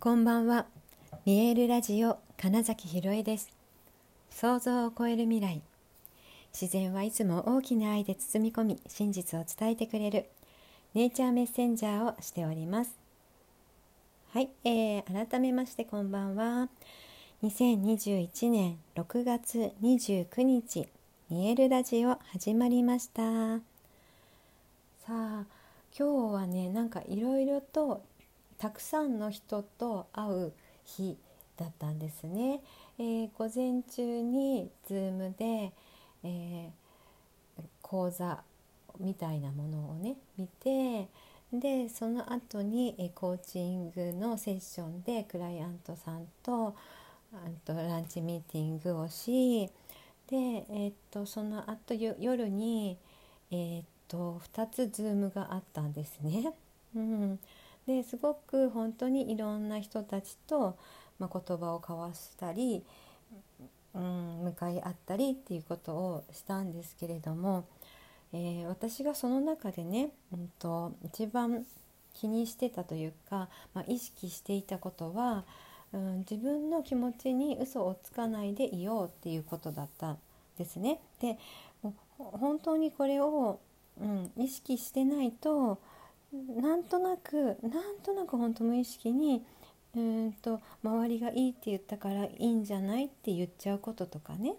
こんばんは。見えるラジオ金崎ひろえです。想像を超える未来。自然はいつも大きな愛で包み込み、真実を伝えてくれるネイチャーメッセンジャーをしております。はい、えー、改めましてこんばんは。2021年6月29日、見えるラジオ始まりました。さあ、今日はね、なんかいろいろとたくさんの人と会う日だったんですね。えー、午前中に Zoom で、えー、講座みたいなものをね見てでその後に、えコーチングのセッションでクライアントさんととランチミーティングをしで、えー、っとその後夜に、えー、っと2つ Zoom があったんですね。うん、ですごく本当にいろんな人たちと、まあ、言葉を交わしたり、うん、向かい合ったりっていうことをしたんですけれども、えー、私がその中でね、うんと、一番気にしてたというか、まあ、意識していたことは、うん、自分の気持ちに嘘をつかないでいようっていうことだったんですね。で本当にこれを、うん、意識してないとなんとなくなんとなく本当無意識にうんと周りがいいって言ったからいいんじゃないって言っちゃうこととかね、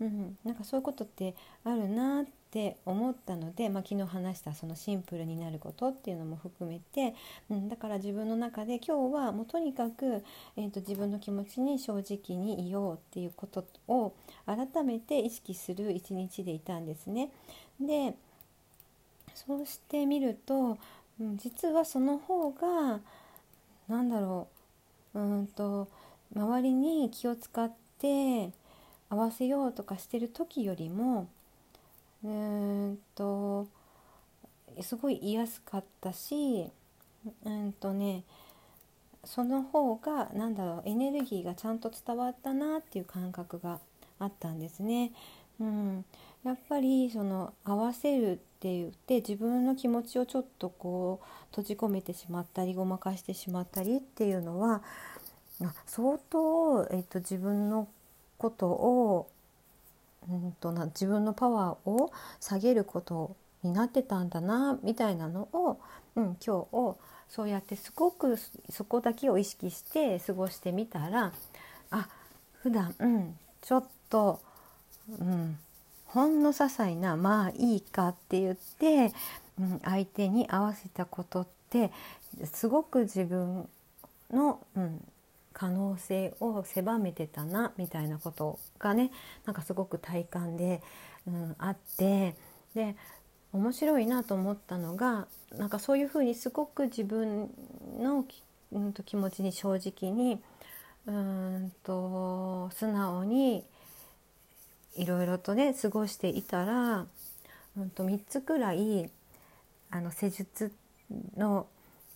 うん、なんかそういうことってあるなって思ったので、まあ、昨日話したそのシンプルになることっていうのも含めて、うん、だから自分の中で今日はもうとにかく、えーと、自分の気持ちに正直にいようっていうことを改めて意識する一日でいたんですね。でそうしてみるとうん、実はその方が何だろううんと周りに気を使って合わせようとかしてる時よりもうんとすごい言いやすかったしうんとねその方が何だろうエネルギーがちゃんと伝わったなっていう感覚があったんですね。うん、やっぱりその合わせるって言って自分の気持ちをちょっとこう閉じ込めてしまったりごまかしてしまったりっていうのは相当、えっと、自分のことを、うんとな自分のパワーを下げることになってたんだなみたいなのを、うん、今日をそうやってすごくそこだけを意識して過ごしてみたらあ普段うんちょっとうん。ほんの些細なまあいいかって言って、うん、相手に合わせたことってすごく自分の、うん、可能性を狭めてたなみたいなことがねなんかすごく体感で、うん、あってで面白いなと思ったのがなんかそういうふうにすごく自分の、うん、と気持ちに正直にうんと素直にいろいろとね過ごしていたら、うん、と3つくらいあの施術の、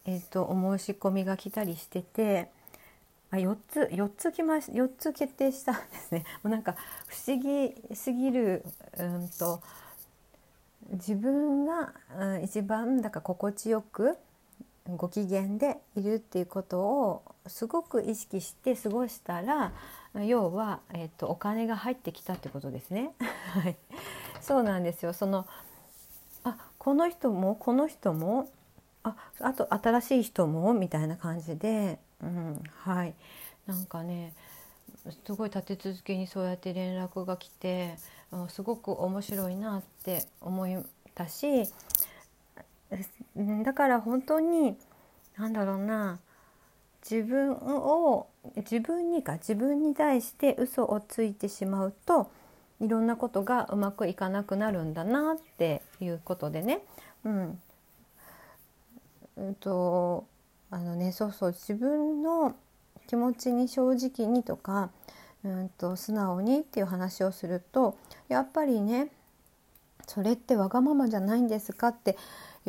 えーと、お申し込みが来たりしててあ4つ4つ来まし4つ決定したんですね。もうなんか不思議すぎる、うんと自分が、うん、一番だから心地よくご機嫌でいるっていうことをすごく意識して過ごしたら要は、えーと、お金が入ってきたってことですね。そうなんですよ。そのあこの人もこの人もああと新しい人もみたいな感じで、うん、はい。なんかねすごい立て続けにそうやって連絡が来てすごく面白いなって思いたしだから本当に何だろうな自分を自分にか自分に対して嘘をついてしまうといろんなことがうまくいかなくなるんだなっていうことでね。うん、うんとあのねそうそう自分の気持ちに正直にとかうんと素直にっていう話をするとやっぱりねそれってわがままじゃないんですかって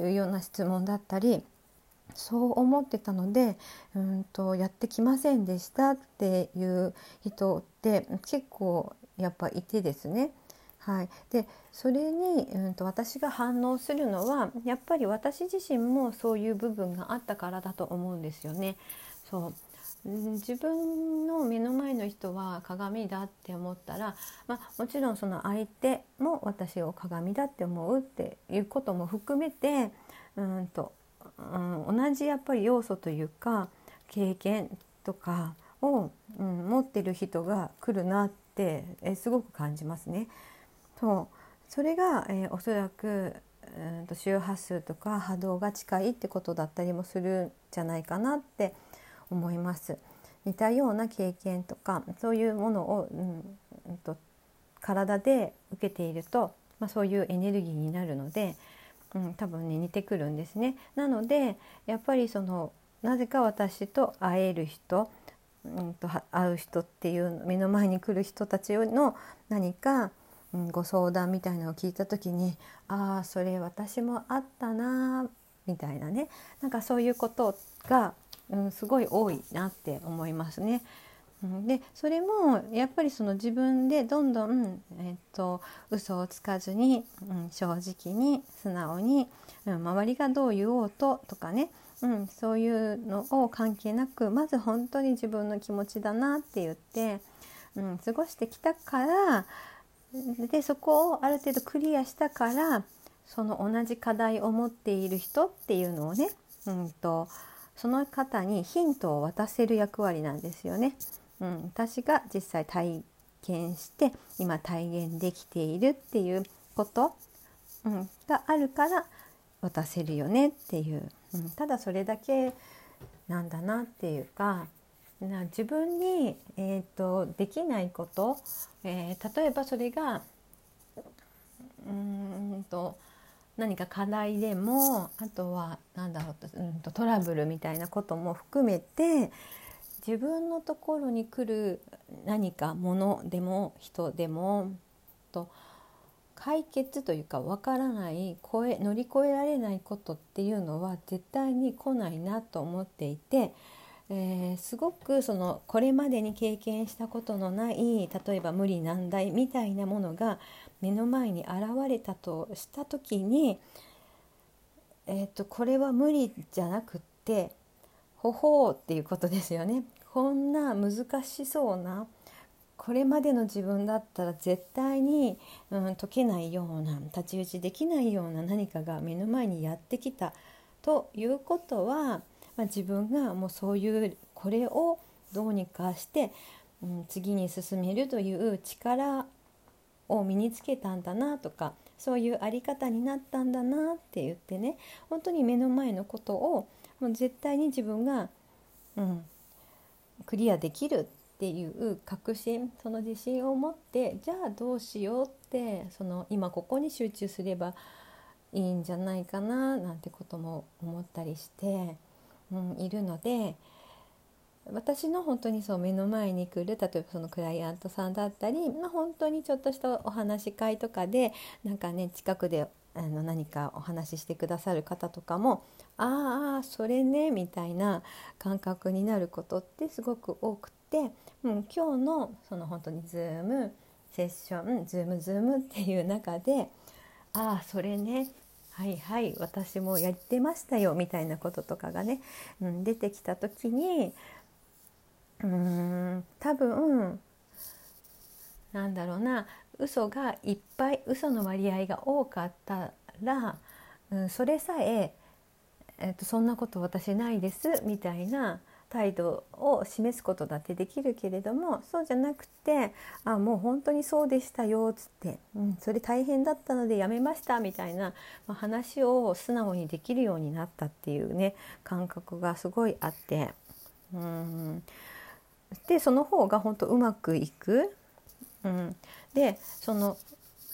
いうような質問だったりそう思ってたのでうんとやってきませんでしたっていう人って結構やっぱいてですね。はい、でそれに、うんと、私が反応するのはやっぱり私自身もそういう部分があったからだと思うんですよね。そう自分の目の前の人は鏡だって思ったら、まあ、もちろんその相手も私を鏡だって思うっていうことも含めてうんと、うん、同じやっぱり要素というか経験とかを、うん、持ってる人が来るなってえすごく感じますね。とそれが、えー、おそらくうんと周波数とか波動が近いってことだったりもするんじゃないかなって。思います似たような経験とかそういうものを、うん、と体で受けていると、まあ、そういうエネルギーになるので、うん、多分ね似てくるんですね。なのでやっぱりそのなぜか私と会える人、うんと、会う人っていう目の前に来る人たちの何か、うん、ご相談みたいなのを聞いた時にああそれ私もあったなみたいなねなんかそういうことがうん、すごい多いなって思いますね。でそれもやっぱりその自分でどんどん、えっと、嘘をつかずに、うん、正直に素直に、うん、周りがどう言おうととかね、うん、そういうのを関係なくまず本当に自分の気持ちだなって言って、うん、過ごしてきたからでそこをある程度クリアしたからその同じ課題を持っている人っていうのをね、うんとその方にヒントを渡せる役割なんですよね。うん、私が実際体験して今体現できているっていうこと、うん、があるから渡せるよねっていう、うん、ただそれだけなんだなっていうかな自分に、えーと、できないこと、えー、例えばそれがうんと何か課題でもあとは何だろう、うん、とトラブルみたいなことも含めて自分のところに来る何かものでも人でもと解決というかわからない超え乗り越えられないことっていうのは絶対に来ないなと思っていて、えー、すごくそのこれまでに経験したことのない例えば無理難題みたいなものが目の前に現れたとした時に、えーと、これは無理じゃなくってほほうっていうことですよね。こんな難しそうなこれまでの自分だったら絶対に、うん、解けないような太刀打ちできないような何かが目の前にやってきたということは、まあ、自分がもうそういうこれをどうにかして、うん、次に進めるという力を身につけたんだなとかそういうあり方になったんだなって言ってね本当に目の前のことをもう絶対に自分が、うん、クリアできるっていう確信その自信を持ってじゃあどうしようってその今ここに集中すればいいんじゃないかななんてことも思ったりして、うん、いるので。私の本当にそう目の前に来る例えばそのクライアントさんだったり、まあ、本当にちょっとしたお話し会とかでなんかね近くであの何かお話ししてくださる方とかもああそれねみたいな感覚になることってすごく多くて、うん、今日のその本当にズームセッションズームズームっていう中でああそれねはいはい私もやってましたよみたいなこととかがね、うん、出てきた時にうん多分なんだろうな。嘘がいっぱい嘘の割合が多かったら、うん、それさええっと、そんなこと私ないですみたいな態度を示すことだってできるけれどもそうじゃなくて「あもう本当にそうでしたよ」っつって「うん、それ大変だったのでやめました」みたいな、まあ、話を素直にできるようになったっていうね感覚がすごいあってうん。でその方が本当うまくいく。うん、でその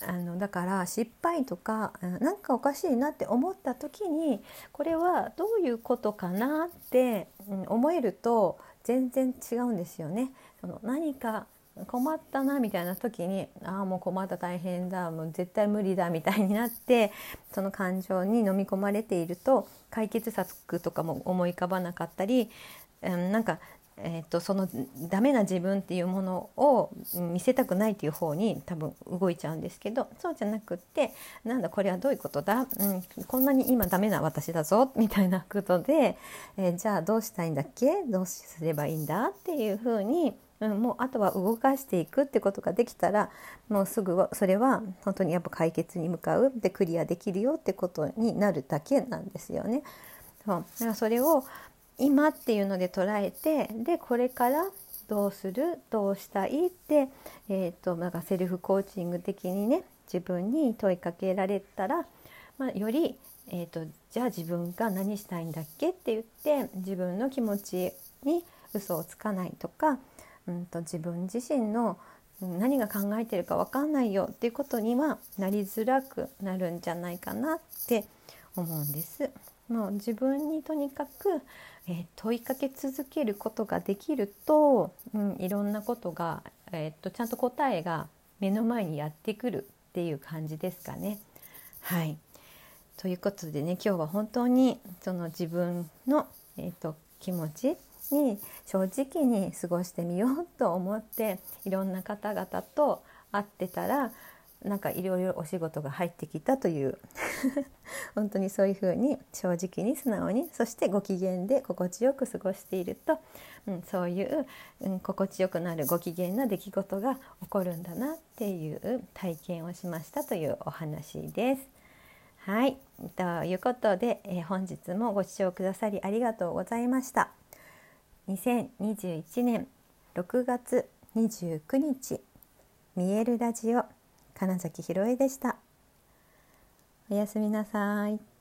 あのだから失敗とか何かおかしいなって思った時にこれはどういうことかなって、思えると全然違うんですよね。その何か困ったなみたいな時にああもう困った大変だもう絶対無理だみたいになってその感情に飲み込まれていると解決策とかも思い浮かばなかったり、うん、なんかえーと、そのダメな自分っていうものを見せたくないっていう方に多分動いちゃうんですけどそうじゃなくってなんだこれはどういうことだ、うん、こんなに今ダメな私だぞみたいなことで、えー、じゃあどうしたいんだっけ？どうすればいいんだ？っていうふうに、うん、もうあとは動かしていくってことができたらもうすぐそれは本当にやっぱ解決に向かうでクリアできるよってことになるだけなんですよね。そう。だからそれを今っていうので捉えてでこれからどうする？どうしたい？って、えーと、なんかセルフコーチング的にね自分に問いかけられたら、まあ、より、えーと、じゃあ自分が何したいんだっけ？って言って自分の気持ちに嘘をつかないとか、うんと、自分自身の何が考えてるか分かんないよっていうことにはなりづらくなるんじゃないかなって思うんです。もう自分にとにかくえー、問いかけ続けることができると、うん、いろんなことが、えー、っとちゃんと答えが目の前にやってくるっていう感じですかね。はいということでね今日は本当にその自分の、えーと、気持ちに正直に過ごしてみようと思っていろんな方々と会ってたらなんかいろいろお仕事が入ってきたという 本当にそういうふうに正直に素直にそしてご機嫌で心地よく過ごしていると、うん、そういう、うん、心地よくなるご機嫌な出来事が起こるんだなっていう体験をしましたというお話です。はい、ということで、えー、本日もご視聴くださりありがとうございました。2021年6月29日見えるラジオ金崎ひろえでした。おやすみなさい。